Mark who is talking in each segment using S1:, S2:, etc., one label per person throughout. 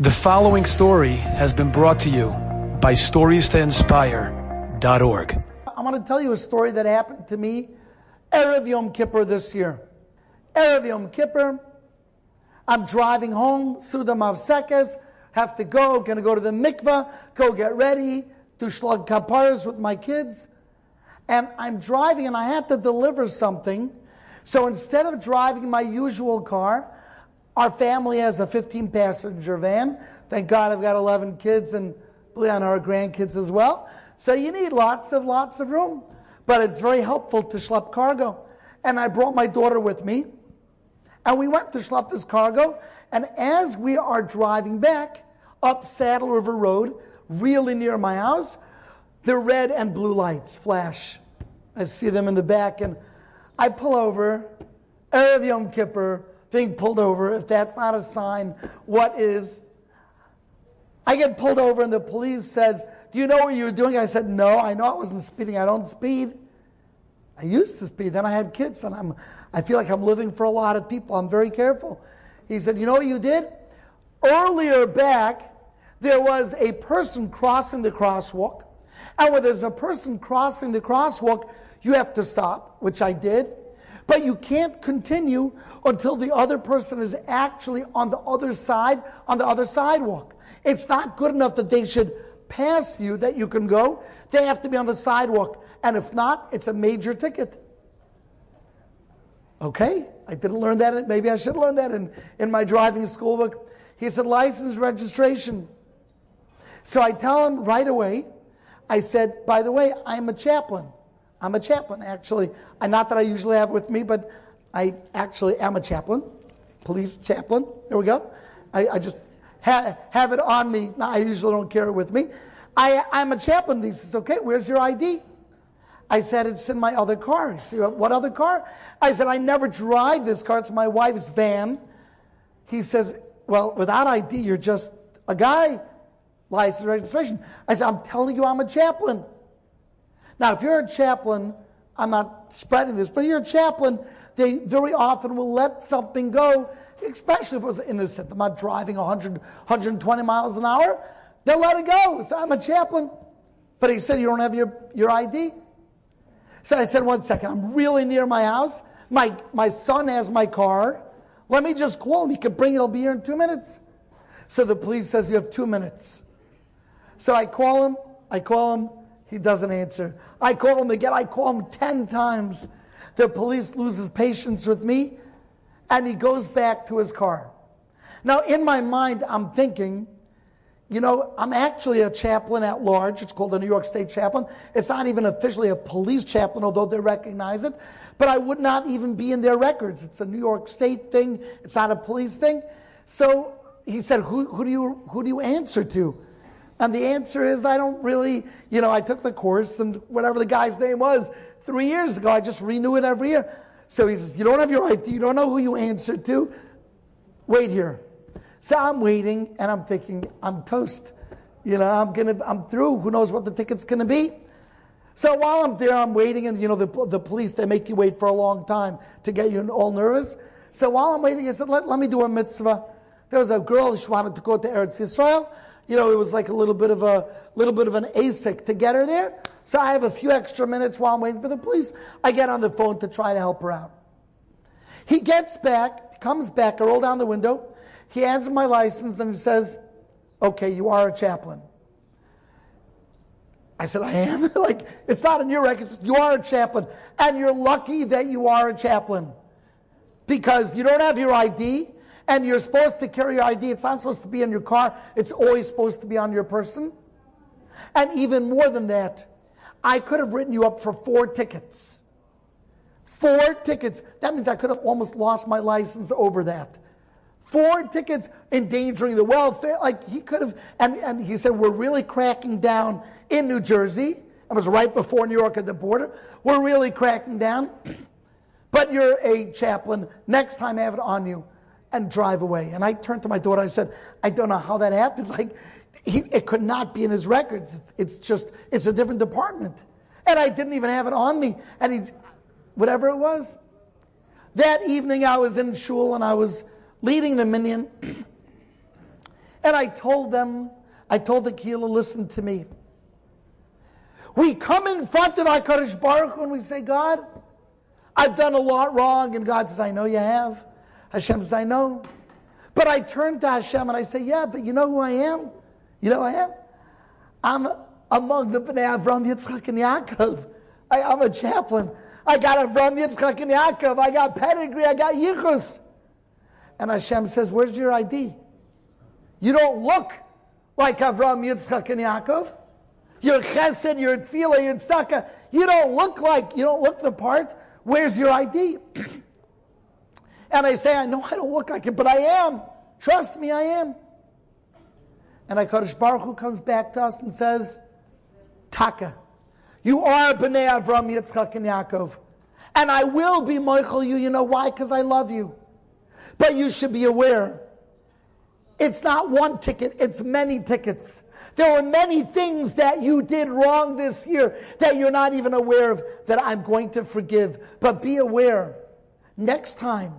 S1: The following story has been brought to you by StoriesToInspire.org.
S2: I want to tell you a story that happened to me Erev Yom Kippur this year. Erev Yom Kippur, I'm driving home, Seudah Mafsekes, have to go, gonna go to the mikveh, go get ready, do shlag kaparas with my kids. And I'm driving and I had to deliver something. So instead of driving my usual car, our family has a 15 passenger van. Thank God I've got 11 kids and on our grandkids as well. So you need lots of, lots of room. But it's very helpful to schlep cargo. And I brought my daughter with me. And we went to schlep this cargo. And as we are driving back up Saddle River Road, really near my house, the red and blue lights flash. I see them in the back. And I pull over, Erev Yom Kippur, being pulled over. If that's not a sign, what is? I get pulled over and the police says, Do you know what you were doing? I said, No, I know I wasn't speeding. I don't speed. I used to speed. Then I had kids and I'm, I feel like I'm living for a lot of people. I'm very careful. He said, You know what you did? Earlier back, there was a person crossing the crosswalk. And when there's a person crossing the crosswalk, you have to stop, which I did. But you can't continue until the other person is actually on the other side, on the other sidewalk. It's not good enough that they should pass you that you can go. They have to be on the sidewalk. And if not, it's a major ticket. Okay, I didn't learn that. Maybe I should learn that in, in my driving school book. He said, license registration. So I tell him right away, I said, by the way, I'm a chaplain. I'm a chaplain, actually. Uh, not that I usually have with me, but I actually am a chaplain, police chaplain. There we go. I, I just ha- have it on me. I usually don't carry it with me. I, I'm a chaplain. He says, okay, where's your ID? I said, it's in my other car. He said, what other car? I said, I never drive this car. It's my wife's van. He says, well, without ID, you're just a guy. License registration. I said, I'm telling you I'm a chaplain. Now, if you're a chaplain, I'm not spreading this, but you're a chaplain, they very often will let something go, especially if it was innocent. I'm not driving 100, 120 miles an hour. They'll let it go. So I'm a chaplain. But he said, You don't have your, your ID? So I said, One second, I'm really near my house. My, my son has my car. Let me just call him. He can bring it. He'll be here in two minutes. So the police says, You have two minutes. So I call him. I call him. He doesn't answer. I call him again. I call him 10 times. The police loses patience with me and he goes back to his car. Now, in my mind, I'm thinking, you know, I'm actually a chaplain at large. It's called the New York State Chaplain. It's not even officially a police chaplain, although they recognize it. But I would not even be in their records. It's a New York State thing. It's not a police thing. So he said, who, who do, you, who do you answer to? And the answer is, I don't really, you know, I took the course and whatever the guy's name was three years ago, I just renew it every year. So he says, You don't have your ID, you don't know who you answer to. Wait here. So I'm waiting and I'm thinking, I'm toast. You know, I'm gonna, I'm through. Who knows what the ticket's gonna be? So while I'm there, I'm waiting, and you know, the, the police, they make you wait for a long time to get you all nervous. So while I'm waiting, I said, let, let me do a mitzvah. There was a girl, she wanted to go to Eretz Yisrael you know, it was like a little bit of a little bit of an ASIC to get her there. So I have a few extra minutes while I'm waiting for the police. I get on the phone to try to help her out. He gets back, comes back, I roll down the window. He hands me my license and he says, Okay, you are a chaplain. I said, I am. like, it's not in your records. You are a chaplain. And you're lucky that you are a chaplain. Because you don't have your ID and you're supposed to carry your ID. It's not supposed to be in your car, it's always supposed to be on your person. And even more than that, I could have written you up for four tickets. Four tickets. That means I could have almost lost my license over that. Four tickets endangering the welfare. Like he could have, and, and he said, We're really cracking down in New Jersey. It was right before New York at the border. We're really cracking down. But you're a chaplain. Next time, I have it on you and drive away. And I turned to my daughter. and I said, I don't know how that happened. Like, he, it could not be in his records. It's just, it's a different department. And I didn't even have it on me. And he, whatever it was. That evening I was in shul and I was leading the minyan. And I told them, I told the Kehillah, listen to me. We come in front of HaKadosh Baruch and we say, God, I've done a lot wrong. And God says, I know you have. Hashem says, I know. But I turn to Hashem and I say, yeah, but you know who I am? You know who I am? I'm among the Bnei Avram, Yitzchak, and Yaakov. I, am a chaplain. I got Avram, Yitzchak, and Yaakov. I got pedigree. I got Yichus. And Hashem says, where's your ID? You don't look like Avram, Yitzchak, and Yaakov. You're chesed, you're tefillah, you're tzedakah. You don't look like, you don't look the part. Where's your ID? and I say, I know I don't look like it, but I am. Trust me, I am. And HaKadosh Baruch Hu comes back to us and says, Taka, you are Bnei Avram, Yitzchak, and Yaakov. And I will be moichel you. You know why? Because I love you. But you should be aware it's not one ticket, it's many tickets. There were many things that you did wrong this year that you're not even aware of that I'm going to forgive. But be aware, next time,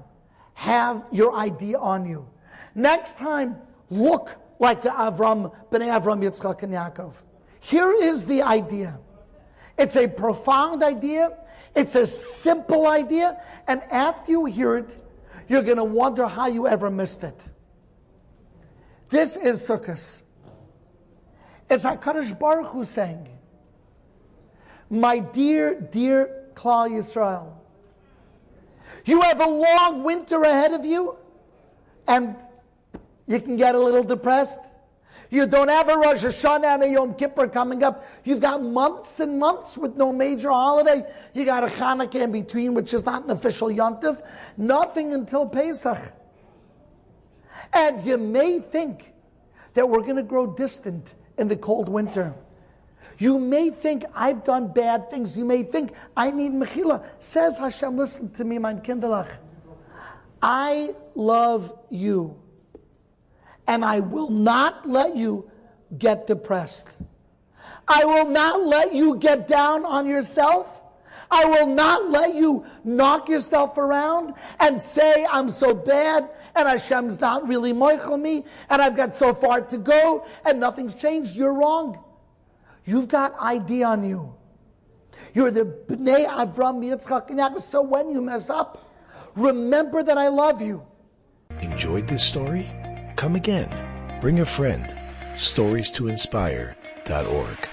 S2: have your ID on you. Next time, look like the Avram, Bnei Avram, Yitzchak, and Yaakov. Here is the idea. It's a profound idea. It's a simple idea. And after you hear it, you're going to wonder how you ever missed it. This is Sukkot. It's HaKadosh Baruch Hu saying, My dear, dear Klal Yisrael, you have a long winter ahead of you, and you can get a little depressed. You don't have a Rosh Hashanah and a Yom Kippur coming up. You've got months and months with no major holiday. You got a Hanukkah in between, which is not an official Yontif. Nothing until Pesach. And you may think that we're going to grow distant in the cold winter. You may think I've done bad things. You may think I need mechila. Says Hashem, listen to me, mein Kinderlach. I love you and I will not let you get depressed. I will not let you get down on yourself. I will not let you knock yourself around and say, I'm so bad and Hashem's not really moichel me and I've got so far to go and nothing's changed. You're wrong. You've got ID on you. You're the Bnei Avram, Yitzchak, and Yaakov. So when you mess up, remember that I love you.
S3: Enjoyed this story? Come again. Bring a friend. Stories to inspire.org.